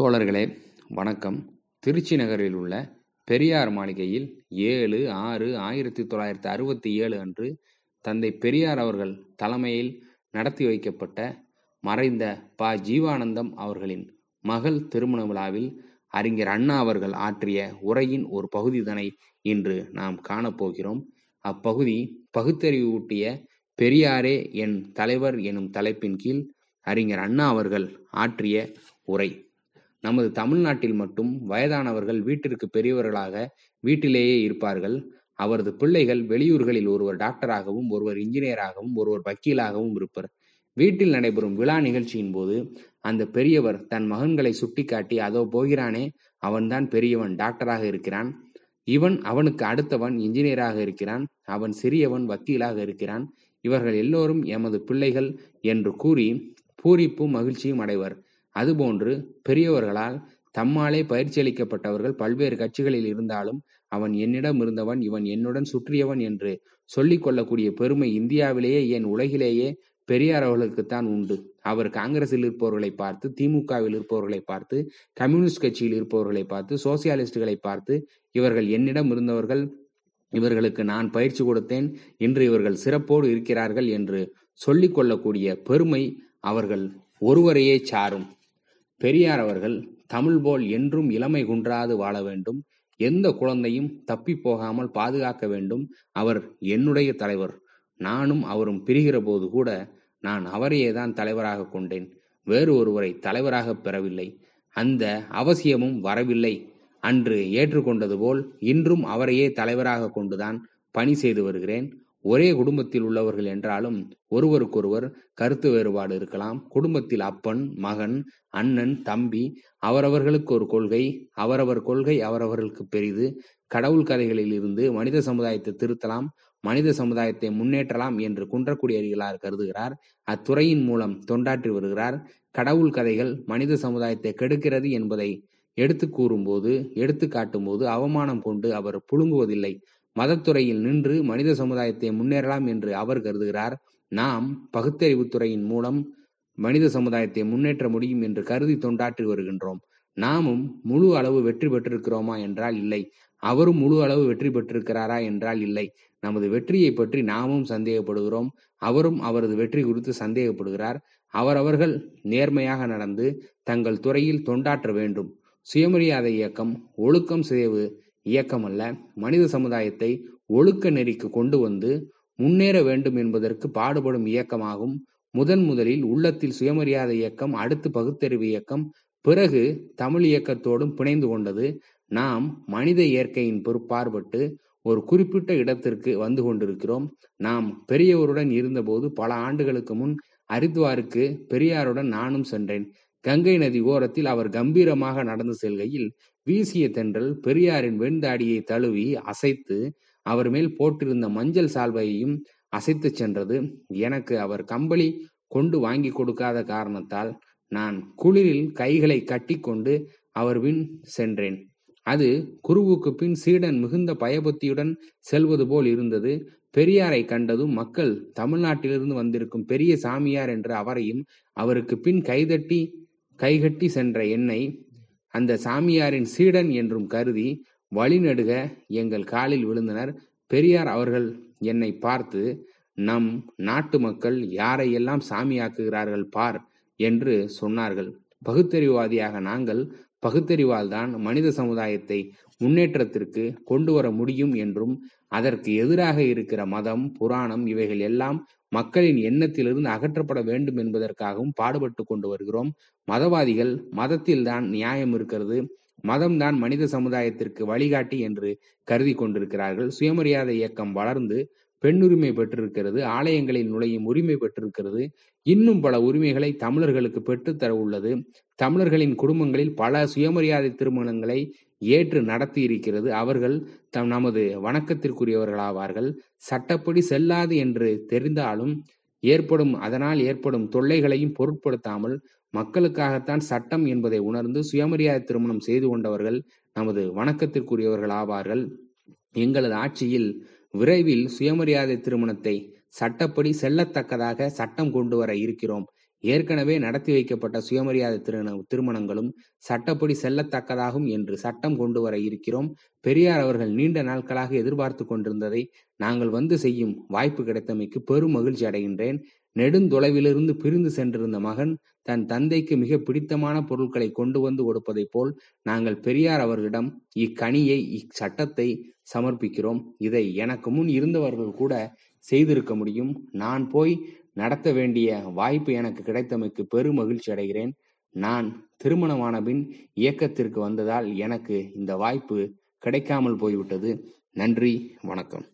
தோழர்களே வணக்கம். திருச்சி நகரில் உள்ள பெரியார் மாளிகையில் ஏழு ஆறு ஆயிரத்தி தொள்ளாயிரத்தி அறுபத்தி ஏழு அன்று தந்தை பெரியார் அவர்கள் தலைமையில் நடத்தி வைக்கப்பட்ட மறைந்த ப. ஜீவானந்தம் அவர்களின் மகள் திருமண விழாவில் அறிஞர் அண்ணா அவர்கள் ஆற்றிய உரையின் ஒரு பகுதிதனை இன்று நாம் காணப்போகிறோம். அப்பகுதி பகுத்தறிவு ஊட்டிய பெரியாரே என் தலைவர் எனும் தலைப்பின் கீழ் அறிஞர் அண்ணா அவர்கள் ஆற்றிய உரை. நமது தமிழ்நாட்டில் மட்டும் வயதானவர்கள் வீட்டிற்கு பெரியவர்களாக வீட்டிலேயே இருப்பார்கள். அவரது பிள்ளைகள் வெளியூர்களில் ஒருவர் டாக்டராகவும் ஒருவர் இன்ஜினியராகவும் ஒருவர் வக்கீலாகவும் இருப்பர். வீட்டில் நடைபெறும் விழா நிகழ்ச்சியின் போது அந்த பெரியவர் தன் மகன்களை சுட்டிக்காட்டி அதோ போகிறானே அவன்தான் பெரியவன் டாக்டராக இருக்கிறான். இவன் அவனுக்கு அடுத்தவன் இன்ஜினியராக இருக்கிறான். அவன் சிறியவன் வக்கீலாக இருக்கிறான். இவர்கள் எல்லோரும் எமது பிள்ளைகள் என்று கூறி பூரிப்பும் மகிழ்ச்சியும் அடைவர். அதுபோன்று பெரியவர்களால் தம்மாலே பயிற்சி அளிக்கப்பட்டவர்கள் பல்வேறு கட்சிகளில் இருந்தாலும் அவன் என்னிடம் இருந்தவன் இவன் என்னுடன் சுற்றியவன் என்று சொல்லிக் கொள்ளக்கூடிய பெருமை இந்தியாவிலேயே ஏன் உலகிலேயே பெரியார் அவர்களுக்குத்தான் உண்டு. அவர் காங்கிரஸில் இருப்பவர்களை பார்த்து திமுகவில் இருப்பவர்களை பார்த்து கம்யூனிஸ்ட் கட்சியில் இருப்பவர்களை பார்த்து சோசியலிஸ்டுகளை பார்த்து இவர்கள் என்னிடம் இருந்தவர்கள் இவர்களுக்கு நான் பயிற்சி கொடுத்தேன் இன்று இவர்கள் சிறப்போடு இருக்கிறார்கள் என்று சொல்லிக் கொள்ளக்கூடிய பெருமை அவர்கள் ஒருவரையே சாரும். பெரியார் அவர்கள் தமிழ் போல் என்றும் இளமை குன்றாது வாழ வேண்டும். எந்த குழந்தையும் தப்பி போகாமல் பாதுகாக்க வேண்டும். அவர் என்னுடைய தலைவர். நானும் அவரும் பிரிகிற போது கூட நான் அவரையே தான் தலைவராக கொண்டேன். வேறு ஒருவரை தலைவராக பெறவில்லை. அந்த அவசியமும் வரவில்லை. அன்று ஏற்றுக்கொண்டது போல் இன்றும் அவரையே தலைவராக கொண்டுதான் பணி செய்து வருகிறேன். ஒரே குடும்பத்தில் உள்ளவர்கள் என்றாலும் ஒருவருக்கொருவர் கருத்து வேறுபாடு இருக்கலாம். குடும்பத்தில் அப்பன் மகன் அண்ணன் தம்பி அவரவர்களுக்கு ஒரு கொள்கை அவரவர் கொள்கை அவரவர்களுக்கு பெரிது. கடவுள் கதைகளில் இருந்து மனித சமுதாயத்தை திருத்தலாம் மனித சமுதாயத்தை முன்னேற்றலாம் என்று குன்றக்குடி அறிகளார் கருதுகிறார். அத்துறையின் மூலம் தொண்டாற்றி வருகிறார். கடவுள் கதைகள் மனித சமுதாயத்தை கெடுக்கிறது என்பதை எடுத்து கூறும்போது எடுத்து காட்டும்போது அவமானம் கொண்டு அவர் புழுங்குவதில்லை. மதத்துறையில் நின்று மனித சமுதாயத்தை முன்னேறலாம் என்று அவர் கருதுகிறார். நாம் பகுத்தறிவு துறையின் மூலம் மனித சமுதாயத்தை முன்னேற்ற முடியும் என்று கருதி தொண்டாற்றி வருகின்றோம். நாமும் முழு அளவு வெற்றி பெற்றிருக்கிறோமா என்றால் இல்லை. அவரும் முழு அளவு வெற்றி பெற்றிருக்கிறாரா என்றால் இல்லை. நமது வெற்றியை பற்றி நாமும் சந்தேகப்படுகிறோம். அவரும் அவரது வெற்றி குறித்து சந்தேகப்படுகிறார். அவரவர்கள் நேர்மையாக நடந்து தங்கள் துறையில் தொண்டாற்ற வேண்டும். சுயமரியாதை இயக்கம் ஒழுக்கம் சிதைவு இயக்கம் அல்ல மனித சமுதாயத்தை ஒழுக்க நெறிக்கு கொண்டு வந்து முன்னேற வேண்டும் என்பதற்கு பாடுபடும் இயக்கமாகும். முதன் முதலில் உள்ளத்தில் சுயமரியாதை இயக்கம் அடுத்து பகுத்தறிவு இயக்கம் பிறகு தமிழ் இயக்கத்தோடும் பிணைந்து கொண்டது. நாம் மனித இயற்கையின் பொறுப்பார்பட்டு ஒரு குறிப்பிட்ட இடத்திற்கு வந்து கொண்டிருக்கிறோம். நாம் பெரியவருடன் இருந்தபோது பல ஆண்டுகளுக்கு முன் ஹரித்வாருக்கு பெரியாருடன் நானும் சென்றேன். கங்கை நதி ஓரத்தில் அவர் கம்பீரமாக நடந்து செல்கையில் வீசிய தென்றல் பெரியாரின் வெண்தாடியை தழுவி அசைத்து அவர் மேல் போட்டிருந்த மஞ்சள் சால்வையையும் அசைத்து சென்றது. எனக்கு அவர் கம்பளி கொண்டு வாங்கி கொடுக்காத காரணத்தால் நான் குளிரில் கைகளை கட்டிக்கொண்டு அவர் பின் சென்றேன். அது குருவுக்கு பின் சீடன் மிகுந்த பயபக்தியுடன் செல்வது போல் இருந்தது. பெரியாரை கண்டதும் மக்கள் தமிழ்நாட்டிலிருந்து வந்திருக்கும் பெரிய சாமியார் என்று அவரையும் அவருக்கு பின் கைதட்டி கைகட்டி சென்ற என்னை அந்த சாமியாரின் சீடன் என்றும் கருதி வழிநடுக எங்கள் காலில் விழுந்தனர். பெரியார் அவர்கள் என்னை பார்த்து நம் நாட்டு மக்கள் யாரையெல்லாம் சாமியாக்குகிறார்கள் பார் என்று சொன்னார்கள். பகுத்தறிவாதியாக நாங்கள் பகுத்தறிவால் தான் மனித சமுதாயத்தை முன்னேற்றத்திற்கு கொண்டு வர முடியும் என்றும் அதற்கு எதிராக இருக்கிற மதம் புராணம் இவைகள் எல்லாம் மக்களின் எண்ணத்திலிருந்து அகற்றப்பட வேண்டும் என்பதற்காகவும் பாடுபட்டு கொண்டு வருகிறோம். மதவாதிகள் மதத்தில் தான் நியாயம் இருக்கிறது. மதம் தான் மனித சமுதாயத்திற்கு வழிகாட்டி என்று கருதி கொண்டிருக்கிறார்கள். சுயமரியாதை இயக்கம் வளர்ந்து பெண்ணுரிமை பெற்றிருக்கிறது. ஆலயங்களில் நுழையும் உரிமை பெற்றிருக்கிறது. இன்னும் பல உரிமைகளை தமிழர்களுக்கு பெற்றுத்தர உள்ளது. தமிழர்களின் குடும்பங்களில் பல சுயமரியாதை திருமணங்களை ஏற்று நடத்தி இருக்கிறது அவர்கள் தம் நமது வணக்கத்திற்குரியவர்களாவார்கள். சட்டப்படி செல்லாது என்று தெரிந்தாலும் ஏற்படும் அதனால் ஏற்படும் தொல்லைகளையும் பொருட்படுத்தாமல் மக்களுக்காகத்தான் சட்டம் என்பதை உணர்ந்து சுயமரியாதை திருமணம் செய்து கொண்டவர்கள் நமது வணக்கத்திற்குரியவர்கள் ஆவார்கள் எங்களது ஆட்சியில் விரைவில் சுயமரியாதை திருமணத்தை சட்டப்படி செல்லத்தக்கதாக சட்டம் கொண்டு வர இருக்கிறோம். ஏற்கனவே நடத்தி வைக்கப்பட்ட சுயமரியாதை திருண திருமணங்களும் சட்டப்படி செல்லத்தக்கதாகும் என்று சட்டம் கொண்டு வர இருக்கிறோம். பெரியார் அவர்கள் நீண்ட நாட்களாக எதிர்பார்த்து கொண்டிருந்ததை நாங்கள் வந்து செய்யும் வாய்ப்பு கிடைத்தமைக்கு பெரும் மகிழ்ச்சி அடைகின்றேன். நெடுந்தொலைவிலிருந்து பிரிந்து சென்றிருந்த மகன் தன் தந்தைக்கு மிக பிடித்தமான பொருட்களை கொண்டு வந்து கொடுப்பதைப் போல் நாங்கள் பெரியார் அவர்களிடம் இக்கனியை இச்சட்டத்தை சமர்ப்பிக்கிறோம். இதை எனக்கு முன் இருந்தவர்கள் கூட செய்திருக்க முடியும். நான் போய் நடத்த வேண்டிய வாய்ப்பு எனக்கு கிடைத்தமைக்கு பெரும் மகிழ்ச்சி அடைகிறேன். நான் திருமணமான பின் இயக்கத்திற்கு வந்ததால் எனக்கு இந்த வாய்ப்பு கிடைக்காமல் போய்விட்டது. நன்றி வணக்கம்.